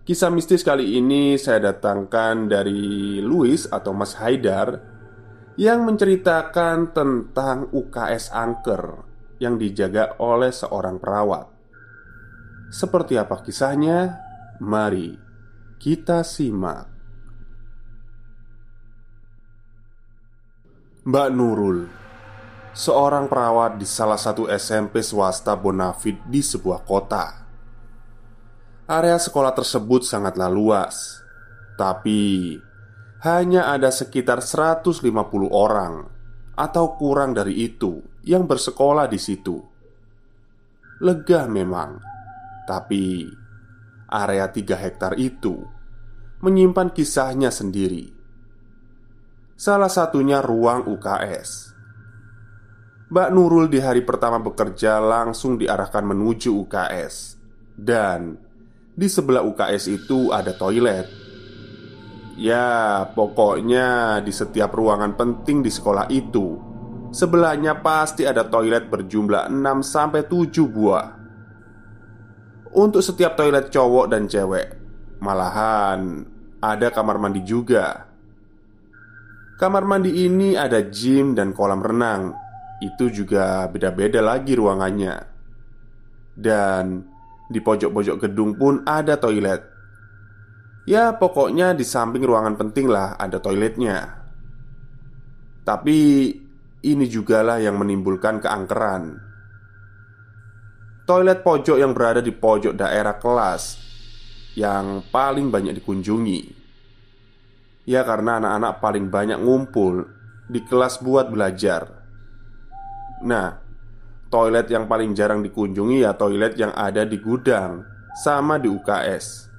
Kisah mistis kali ini saya datangkan dari Louis atau Mas Haidar Yang menceritakan tentang UKS angker Yang dijaga oleh seorang perawat. Seperti apa kisahnya? Mari kita simak. Mbak Nurul Seorang perawat di salah satu SMP swasta Bonafit di sebuah kota Area sekolah tersebut sangatlah luas Tapi Hanya ada sekitar 150 orang Atau kurang dari itu Yang bersekolah di situ. Lega memang Tapi Area 3 hektar itu Menyimpan kisahnya sendiri. Salah satunya ruang UKS Mbak Nurul di hari pertama bekerja langsung diarahkan menuju UKS Dan di sebelah UKS itu ada toilet. Ya, pokoknya di setiap ruangan penting di sekolah itu, sebelahnya pasti ada toilet berjumlah 6 sampai 7 buah. Untuk setiap toilet cowok dan cewek, malahan ada kamar mandi juga. Kamar mandi ini ada gym dan kolam renang. Itu juga beda-beda lagi ruangannya. Dan di pojok-pojok gedung pun ada toilet. Ya, pokoknya di samping ruangan penting lah ada toiletnya. Tapi ini jugalah yang menimbulkan keangkeran. Toilet pojok yang berada di pojok daerah kelas yang paling banyak dikunjungi. Ya karena anak-anak paling banyak ngumpul di kelas buat belajar. Nah, Toilet yang paling jarang dikunjungi ya toilet yang ada di gudang Sama di UKS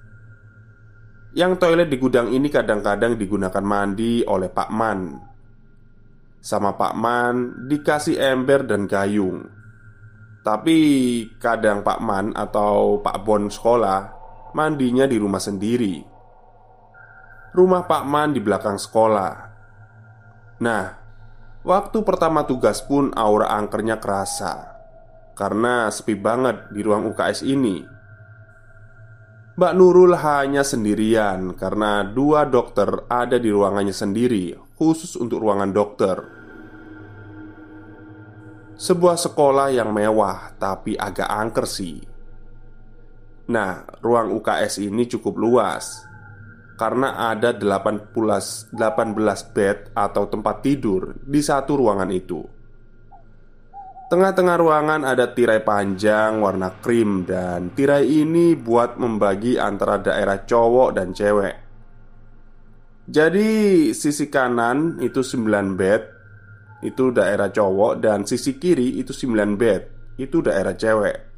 Yang toilet di gudang ini kadang-kadang digunakan mandi oleh Pak Man. Sama Pak Man dikasih ember dan gayung. Tapi kadang Pak Man atau Pak Bon sekolah Mandinya di rumah sendiri. Rumah Pak Man di belakang sekolah. Nah, Waktu pertama tugas pun aura angkernya kerasa Karena sepi banget di ruang UKS ini. Mbak Nurul hanya sendirian karena dua dokter ada di ruangannya sendiri Khusus untuk ruangan dokter. Sebuah sekolah yang mewah tapi agak angker sih. Nah, ruang UKS ini cukup luas karena ada 18, 18 bed atau tempat tidur di satu ruangan itu. Tengah-tengah ruangan ada tirai panjang warna krim dan tirai ini buat membagi antara daerah cowok dan cewek. Jadi sisi kanan itu 9 bed Itu daerah cowok Dan sisi kiri itu 9 bed Itu daerah cewek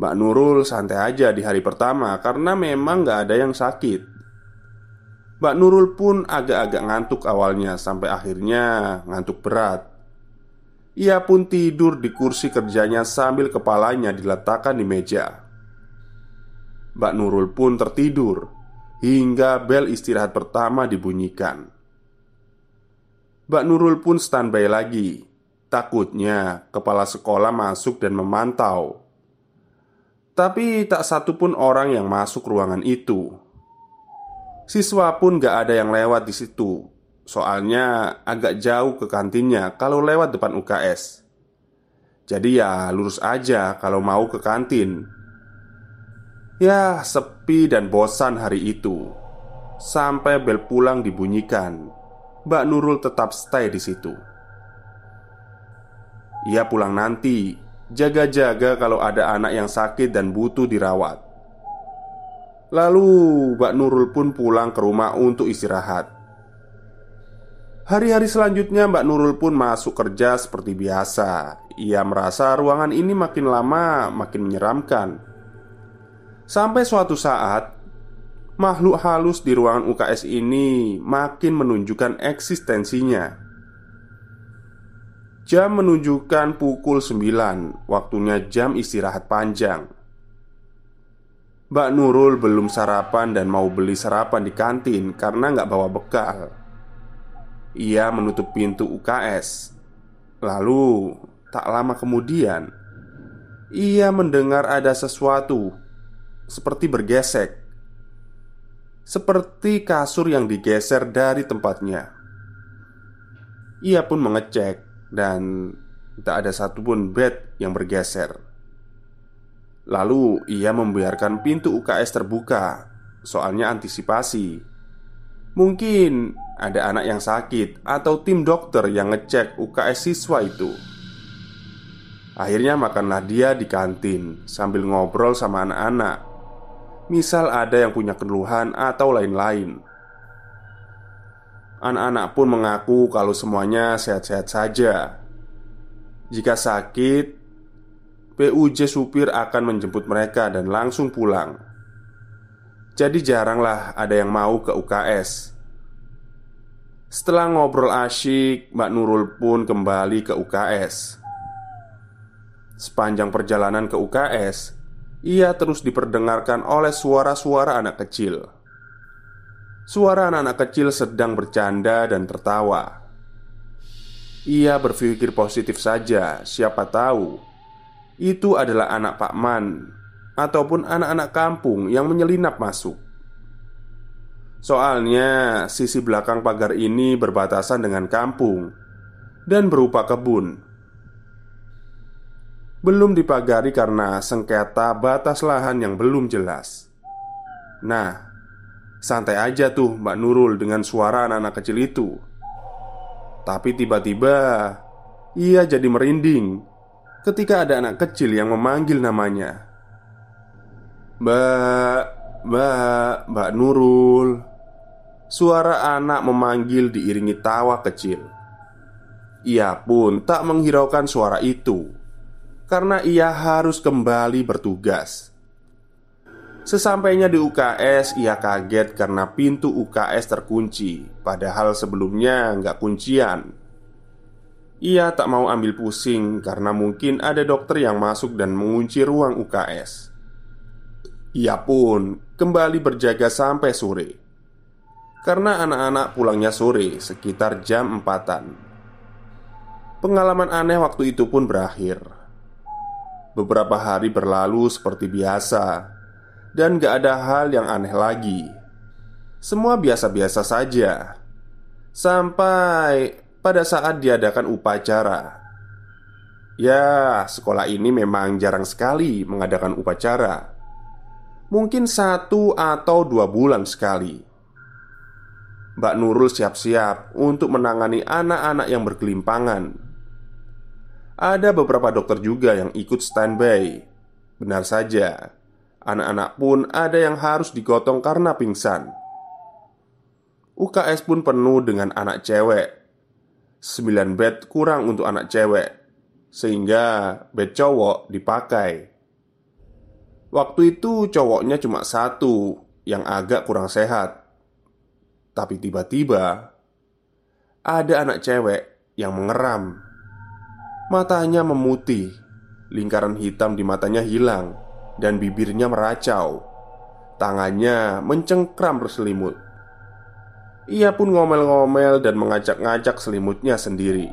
Mbak Nurul santai aja di hari pertama Karena memang gak ada yang sakit Mbak Nurul pun agak-agak ngantuk awalnya Sampai akhirnya ngantuk berat Ia pun tidur di kursi kerjanya sambil kepalanya diletakkan di meja. Mbak Nurul pun tertidur hingga bel istirahat pertama dibunyikan. Mbak Nurul pun standby lagi. Takutnya kepala sekolah masuk dan memantau. Tapi tak satu pun orang yang masuk ruangan itu. Siswa pun gak ada yang lewat di situ. Soalnya agak jauh ke kantinnya kalau lewat depan UKS Jadi ya lurus aja kalau mau ke kantin. Ya sepi dan bosan hari itu. Sampai bel pulang dibunyikan. Mbak Nurul tetap stay di situ. Ia pulang nanti, jaga-jaga kalau ada anak yang sakit dan butuh dirawat. Lalu Mbak Nurul pun pulang ke rumah untuk istirahat. Hari-hari selanjutnya Mbak Nurul pun masuk kerja seperti biasa Ia merasa ruangan ini makin lama makin menyeramkan Sampai suatu saat Makhluk halus di ruangan UKS ini makin menunjukkan eksistensinya Jam menunjukkan pukul 9 Waktunya jam istirahat panjang. Mbak Nurul belum sarapan dan mau beli sarapan di kantin karena nggak bawa bekal. Ia menutup pintu UKS. Lalu, tak lama kemudian, ia mendengar ada sesuatu seperti bergesek, seperti kasur yang digeser dari tempatnya. Ia pun mengecek, dan tak ada satupun bed yang bergeser. Lalu ia membiarkan pintu UKS terbuka, soalnya antisipasi. Mungkin ada anak yang sakit atau tim dokter yang ngecek UKS siswa itu. Akhirnya makanlah dia di kantin sambil ngobrol sama anak-anak. Misal ada yang punya keluhan atau lain-lain. Anak-anak pun mengaku kalau semuanya sehat-sehat saja. Jika sakit, PUJ supir akan menjemput mereka dan langsung pulang. Jadi jaranglah ada yang mau ke UKS setelah ngobrol asyik, Mbak Nurul pun kembali ke UKS. Sepanjang perjalanan ke UKS, ia terus diperdengarkan oleh suara-suara anak kecil. Suara anak-anak kecil sedang bercanda dan tertawa. Ia berpikir positif saja, siapa tahu itu adalah anak Pak Man ataupun anak-anak kampung yang menyelinap masuk. Soalnya sisi belakang pagar ini berbatasan dengan kampung dan berupa kebun. Belum dipagari karena sengketa batas lahan yang belum jelas. Nah, santai aja tuh Mbak Nurul dengan suara anak-anak kecil itu. Tapi tiba-tiba ia jadi merinding ketika ada anak kecil yang memanggil namanya. Mbak, Mbak, Mbak Nurul. Suara anak memanggil diiringi tawa kecil. Ia pun tak menghiraukan suara itu karena ia harus kembali bertugas. Sesampainya di UKS, ia kaget karena pintu UKS terkunci, padahal sebelumnya nggak kuncian. Ia tak mau ambil pusing karena mungkin ada dokter yang masuk dan mengunci ruang UKS. Ia pun kembali berjaga sampai sore. Karena anak-anak pulangnya sore sekitar jam empatan Pengalaman aneh waktu itu pun berakhir Beberapa hari berlalu seperti biasa Dan gak ada hal yang aneh lagi. Semua biasa-biasa saja. Sampai pada saat diadakan upacara. Ya, sekolah ini memang jarang sekali mengadakan upacara. Mungkin satu atau dua bulan sekali. Mbak Nurul siap-siap untuk menangani anak-anak yang berkelimpangan. Ada beberapa dokter juga yang ikut standby. Benar saja, anak-anak pun ada yang harus digotong karena pingsan. UKS pun penuh dengan anak cewek. 9 bed kurang untuk anak cewek, sehingga bed cowok dipakai. Waktu itu cowoknya cuma satu yang agak kurang sehat tapi tiba-tiba ada anak cewek yang mengeram Matanya memutih, lingkaran hitam di matanya hilang, dan bibirnya meracau. Tangannya mencengkram berselimut. Ia pun ngomel-ngomel dan mengacak-ngacak selimutnya sendiri,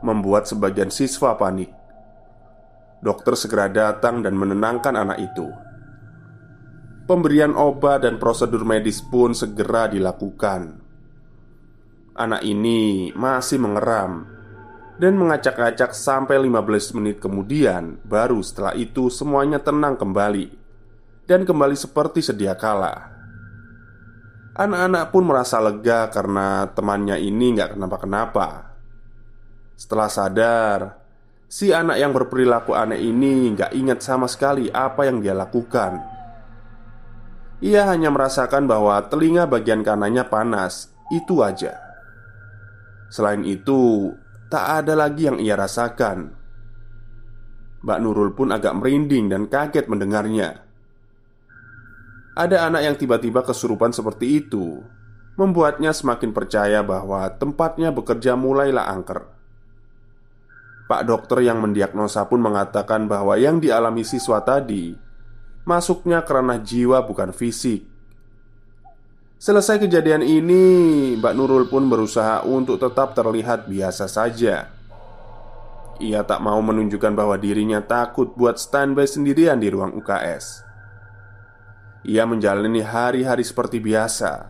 membuat sebagian siswa panik. Dokter segera datang dan menenangkan anak itu. Pemberian obat dan prosedur medis pun segera dilakukan. Anak ini masih mengeram dan mengacak-acak sampai 15 menit kemudian Baru setelah itu semuanya tenang kembali Dan kembali seperti sedia kala. Anak-anak pun merasa lega karena temannya ini nggak kenapa-kenapa. Setelah sadar Si anak yang berperilaku aneh ini nggak ingat sama sekali apa yang dia lakukan. Ia hanya merasakan bahwa telinga bagian kanannya panas Itu aja. Selain itu, Tak ada lagi yang ia rasakan. Mbak Nurul pun agak merinding dan kaget mendengarnya. Ada anak yang tiba-tiba kesurupan seperti itu, membuatnya semakin percaya bahwa tempatnya bekerja mulailah angker. Pak dokter yang mendiagnosa pun mengatakan bahwa yang dialami siswa tadi masuknya kerana jiwa bukan fisik. Selesai kejadian ini, Mbak Nurul pun berusaha untuk tetap terlihat biasa saja. Ia tak mau menunjukkan bahwa dirinya takut buat standby sendirian di ruang UKS. Ia menjalani hari-hari seperti biasa.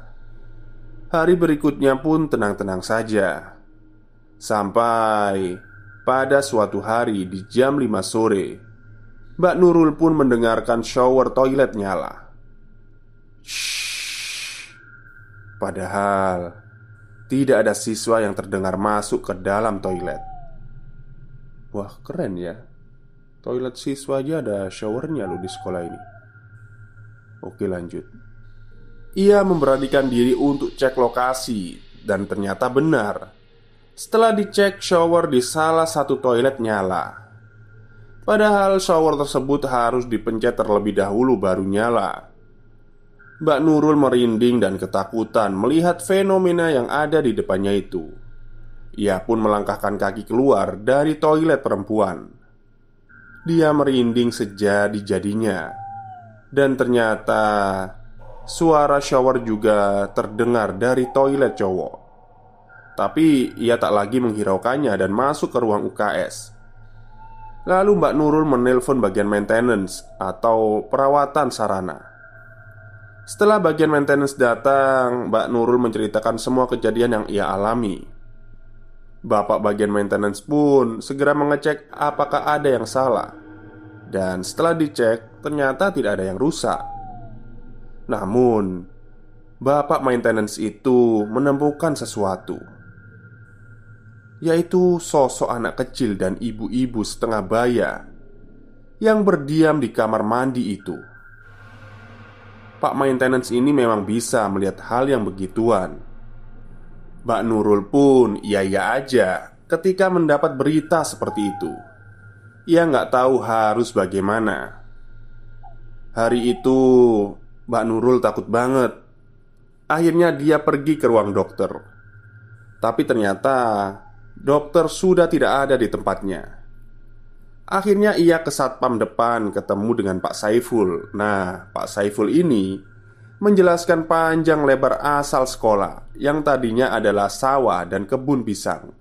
Hari berikutnya pun tenang-tenang saja. Sampai pada suatu hari di jam 5 sore, Mbak Nurul pun mendengarkan shower toilet nyala. Shh. Padahal tidak ada siswa yang terdengar masuk ke dalam toilet. Wah, keren ya. Toilet siswa aja ada showernya loh di sekolah ini. Oke, lanjut. Ia memberanikan diri untuk cek lokasi dan ternyata benar. Setelah dicek shower di salah satu toilet nyala. Padahal shower tersebut harus dipencet terlebih dahulu baru nyala. Mbak Nurul merinding dan ketakutan melihat fenomena yang ada di depannya itu. Ia pun melangkahkan kaki keluar dari toilet perempuan. Dia merinding sejadi-jadinya, dan ternyata suara shower juga terdengar dari toilet cowok. Tapi ia tak lagi menghiraukannya dan masuk ke ruang UKS. Lalu Mbak Nurul menelpon bagian maintenance atau perawatan sarana. Setelah bagian maintenance datang, Mbak Nurul menceritakan semua kejadian yang ia alami. Bapak bagian maintenance pun segera mengecek apakah ada yang salah. Dan setelah dicek, ternyata tidak ada yang rusak. Namun, bapak maintenance itu menemukan sesuatu, yaitu sosok anak kecil dan ibu-ibu setengah baya yang berdiam di kamar mandi itu. Pak maintenance ini memang bisa melihat hal yang begituan. Mbak Nurul pun iya-iya aja ketika mendapat berita seperti itu. Ia nggak tahu harus bagaimana. Hari itu, Mbak Nurul takut banget. Akhirnya dia pergi ke ruang dokter. Tapi ternyata dokter sudah tidak ada di tempatnya. Akhirnya ia ke satpam depan ketemu dengan Pak Saiful. Nah, Pak Saiful ini menjelaskan panjang lebar asal sekolah Yang tadinya adalah sawah dan kebun pisang.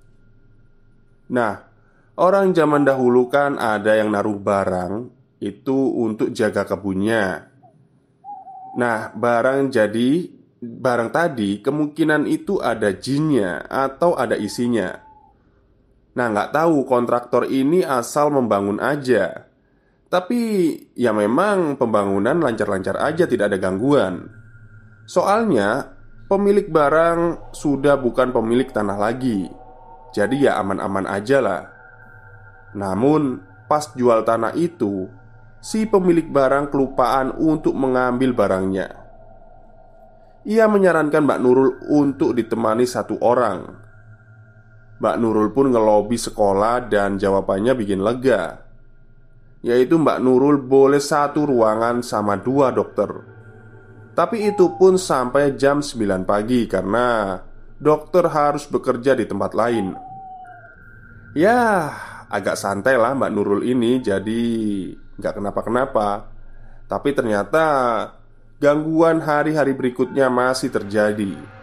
Nah, orang zaman dahulu kan ada yang naruh barang Itu untuk jaga kebunnya. Nah, barang jadi Barang tadi kemungkinan itu ada jinnya atau ada isinya Nah nggak tahu kontraktor ini asal membangun aja. Tapi ya memang pembangunan lancar-lancar aja tidak ada gangguan. Soalnya pemilik barang sudah bukan pemilik tanah lagi. Jadi ya aman-aman aja lah. Namun pas jual tanah itu Si pemilik barang kelupaan untuk mengambil barangnya. Ia menyarankan Mbak Nurul untuk ditemani satu orang Mbak Nurul pun ngelobi sekolah dan jawabannya bikin lega. Yaitu Mbak Nurul boleh satu ruangan sama dua dokter. Tapi itu pun sampai jam 9 pagi karena dokter harus bekerja di tempat lain. Ya, agak santai lah Mbak Nurul ini Jadi nggak kenapa-kenapa. Tapi ternyata gangguan hari-hari berikutnya masih terjadi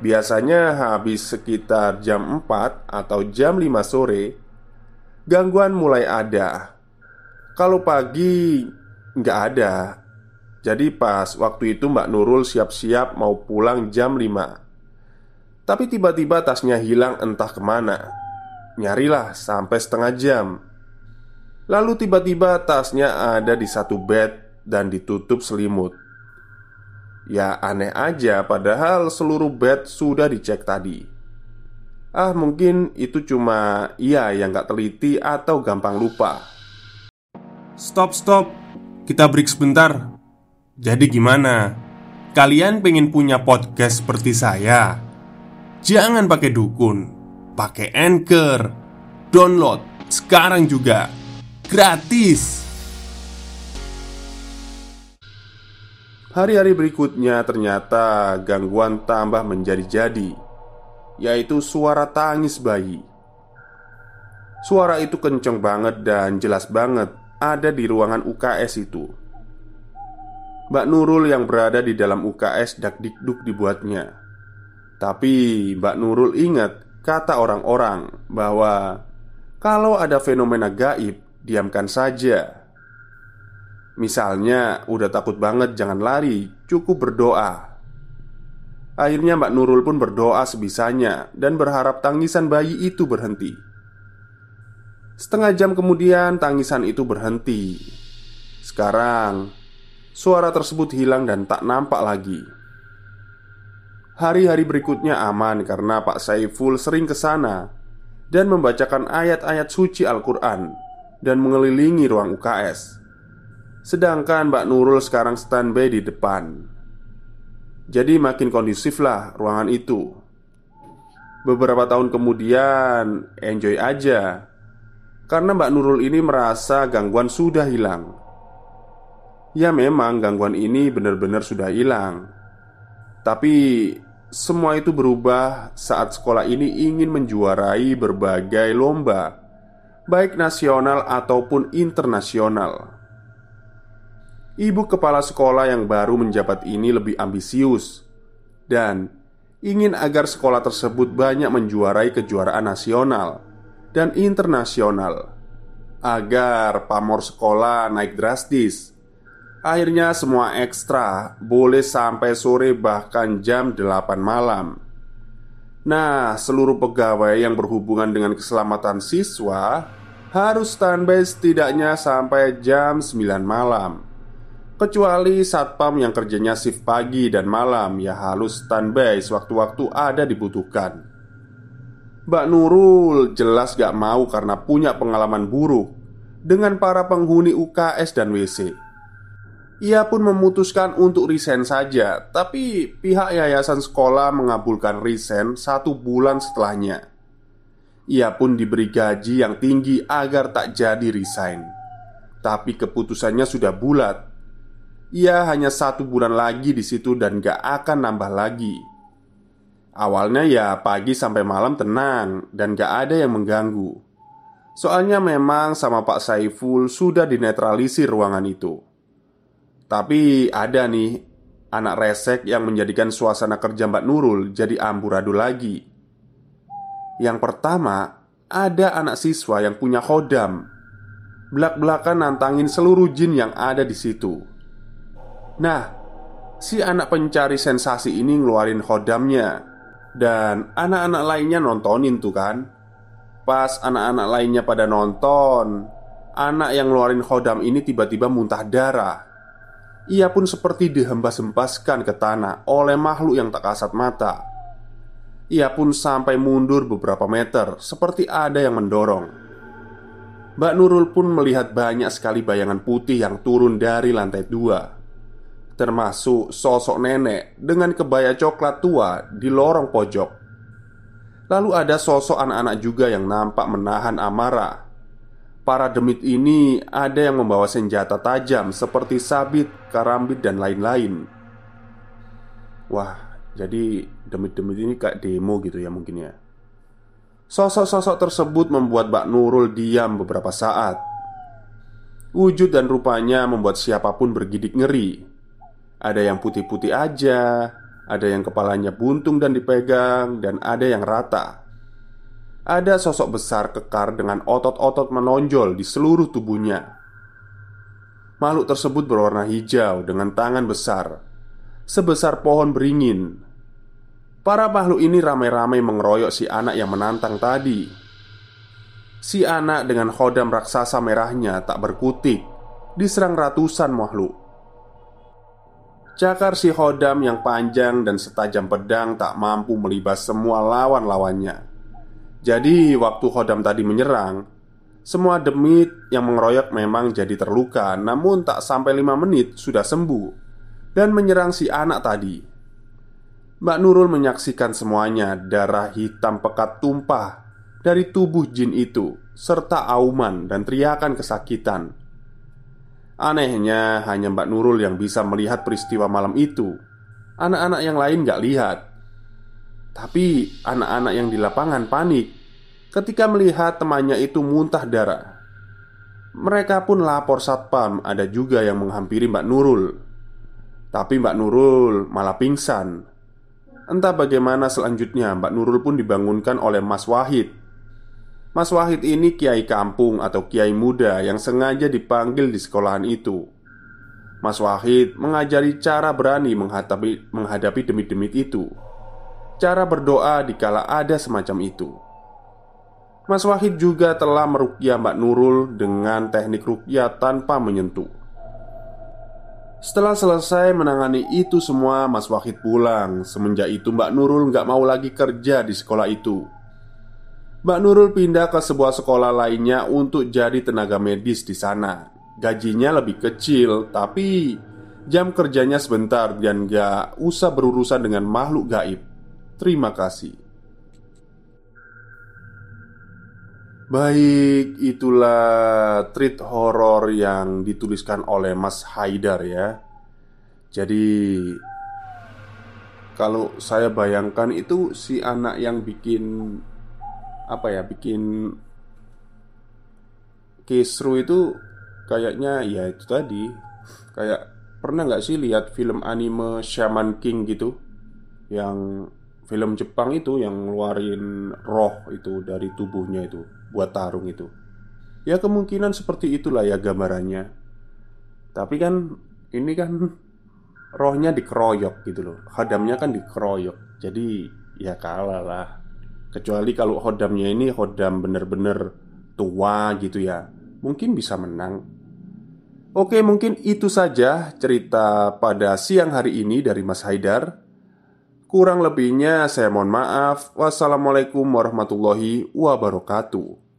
Biasanya habis sekitar jam 4 atau jam 5 sore Gangguan mulai ada. Kalau pagi nggak ada. Jadi pas waktu itu Mbak Nurul siap-siap mau pulang jam 5 Tapi tiba-tiba tasnya hilang entah ke mana. Nyarilah sampai setengah jam. Lalu tiba-tiba tasnya ada di satu bed dan ditutup selimut Ya aneh aja padahal seluruh bed sudah dicek tadi. Ah mungkin itu cuma iya yang gak teliti atau gampang lupa. Stop stop. Kita break sebentar. Jadi gimana? Kalian pengen punya podcast seperti saya? Jangan pakai dukun. Pakai Anchor. Download sekarang juga. Gratis Hari-hari berikutnya ternyata gangguan tambah menjadi-jadi Yaitu suara tangis bayi. Suara itu kenceng banget dan jelas banget Ada di ruangan UKS itu. Mbak Nurul yang berada di dalam UKS dak-dikduk dibuatnya. Tapi Mbak Nurul ingat kata orang-orang bahwa Kalau ada fenomena gaib, diamkan saja Misalnya, udah takut banget, jangan lari, cukup berdoa. Akhirnya, Mbak Nurul pun berdoa sebisanya dan berharap tangisan bayi itu berhenti. Setengah jam kemudian, tangisan itu berhenti. Sekarang, suara tersebut hilang dan tak nampak lagi. Hari-hari berikutnya aman karena Pak Saiful sering ke sana dan membacakan ayat-ayat suci Al-Quran dan mengelilingi ruang UKS. Sedangkan Mbak Nurul sekarang standby di depan. Jadi makin kondusif lah ruangan itu. Beberapa tahun kemudian Enjoy aja. Karena Mbak Nurul ini merasa gangguan sudah hilang. Ya memang gangguan ini benar-benar sudah hilang. Tapi semua itu berubah saat sekolah ini ingin menjuarai berbagai lomba Baik nasional ataupun internasional Ibu kepala sekolah yang baru menjabat ini lebih ambisius dan ingin agar sekolah tersebut banyak menjuarai kejuaraan nasional dan internasional agar pamor sekolah naik drastis. Akhirnya semua ekstra boleh sampai sore bahkan jam 8 malam. Nah, seluruh pegawai yang berhubungan dengan keselamatan siswa harus standby setidaknya sampai jam 9 malam. Kecuali satpam yang kerjanya shift pagi dan malam Ya harus standby sewaktu-waktu ada dibutuhkan. Mbak Nurul jelas gak mau karena punya pengalaman buruk Dengan para penghuni UKS dan WC Ia pun memutuskan untuk resign saja Tapi pihak yayasan sekolah mengabulkan resign satu bulan setelahnya. Ia pun diberi gaji yang tinggi agar tak jadi resign. Tapi keputusannya sudah bulat ia hanya satu bulan lagi di situ dan gak akan nambah lagi. Awalnya ya pagi sampai malam tenang dan gak ada yang mengganggu. Soalnya memang sama Pak Saiful sudah dinetralisir ruangan itu. Tapi ada nih anak resek yang menjadikan suasana kerja Mbak Nurul jadi amburadul lagi. Yang pertama, ada anak siswa yang punya khodam. Belak-belakan nantangin seluruh jin yang ada di situ. Nah, si anak pencari sensasi ini ngeluarin khodamnya. Dan anak-anak lainnya nontonin tuh kan. Pas anak-anak lainnya pada nonton Anak yang ngeluarin khodam ini tiba-tiba muntah darah. Ia pun seperti dihembas-hembaskan ke tanah oleh makhluk yang tak kasat mata. Ia pun sampai mundur beberapa meter Seperti ada yang mendorong. Mbak Nurul pun melihat banyak sekali bayangan putih yang turun dari lantai dua termasuk sosok nenek dengan kebaya coklat tua di lorong pojok. Lalu ada sosok anak-anak juga yang nampak menahan amarah. Para demit ini ada yang membawa senjata tajam seperti sabit, karambit, dan lain-lain. Wah, jadi demit-demit ini kayak demo gitu ya mungkin ya. Sosok-sosok tersebut membuat Mbak Nurul diam beberapa saat. Wujud dan rupanya membuat siapa pun bergidik ngeri. Ada yang putih-putih aja, ada yang kepalanya buntung dan dipegang, dan ada yang rata. Ada sosok besar kekar dengan otot-otot menonjol di seluruh tubuhnya. Makhluk tersebut berwarna hijau dengan tangan besar, sebesar pohon beringin Para makhluk ini ramai-ramai mengeroyok si anak yang menantang tadi. Si anak dengan khodam raksasa merahnya tak berkutik, diserang ratusan makhluk. Cakar si khodam yang panjang dan setajam pedang tak mampu melibas semua lawan-lawannya. Jadi, waktu khodam tadi menyerang, semua demit yang mengeroyok memang jadi terluka, namun tak sampai lima menit sudah sembuh dan menyerang si anak tadi. Mbak Nurul menyaksikan semuanya Darah hitam pekat tumpah Dari tubuh jin itu Serta auman dan teriakan kesakitan Anehnya hanya Mbak Nurul yang bisa melihat peristiwa malam itu. Anak-anak yang lain gak lihat. Tapi anak-anak yang di lapangan panik Ketika melihat temannya itu muntah darah. Mereka pun lapor satpam Ada juga yang menghampiri Mbak Nurul. Tapi Mbak Nurul malah pingsan. Entah bagaimana selanjutnya Mbak Nurul pun dibangunkan oleh Mas Wahid Mas Wahid ini kiai kampung atau kiai muda yang sengaja dipanggil di sekolahan itu Mas Wahid mengajari cara berani menghadapi, menghadapi demit-demit itu Cara berdoa dikala ada semacam itu Mas Wahid juga telah merukyah Mbak Nurul dengan teknik rukyah tanpa menyentuh setelah selesai menangani itu semua, Mas Wahid pulang. Semenjak itu, Mbak Nurul nggak mau lagi kerja di sekolah itu. Mbak Nurul pindah ke sebuah sekolah lainnya untuk jadi tenaga medis di sana. Gajinya lebih kecil, tapi jam kerjanya sebentar dan gak usah berurusan dengan makhluk gaib. Terima kasih. Baik, itulah treat horor yang dituliskan oleh Mas Haidar ya. Jadi kalau saya bayangkan itu si anak yang bikin apa ya, bikin kisru itu kayaknya ya itu tadi kayak pernah nggak sih lihat film anime Shaman King gitu? Yang film Jepang itu yang ngeluarin roh itu dari tubuhnya itu buat tarung itu. Ya kemungkinan seperti itulah ya gambarannya. Tapi kan ini kan rohnya dikeroyok gitu loh. Hodamnya kan dikeroyok. Jadi ya kalah lah Kecuali kalau hodamnya ini hodam bener-bener tua gitu ya. Mungkin bisa menang. Oke mungkin itu saja cerita pada siang hari ini dari Mas Haidar. Kurang lebihnya saya mohon maaf. Wassalamualaikum warahmatullahi wabarakatuh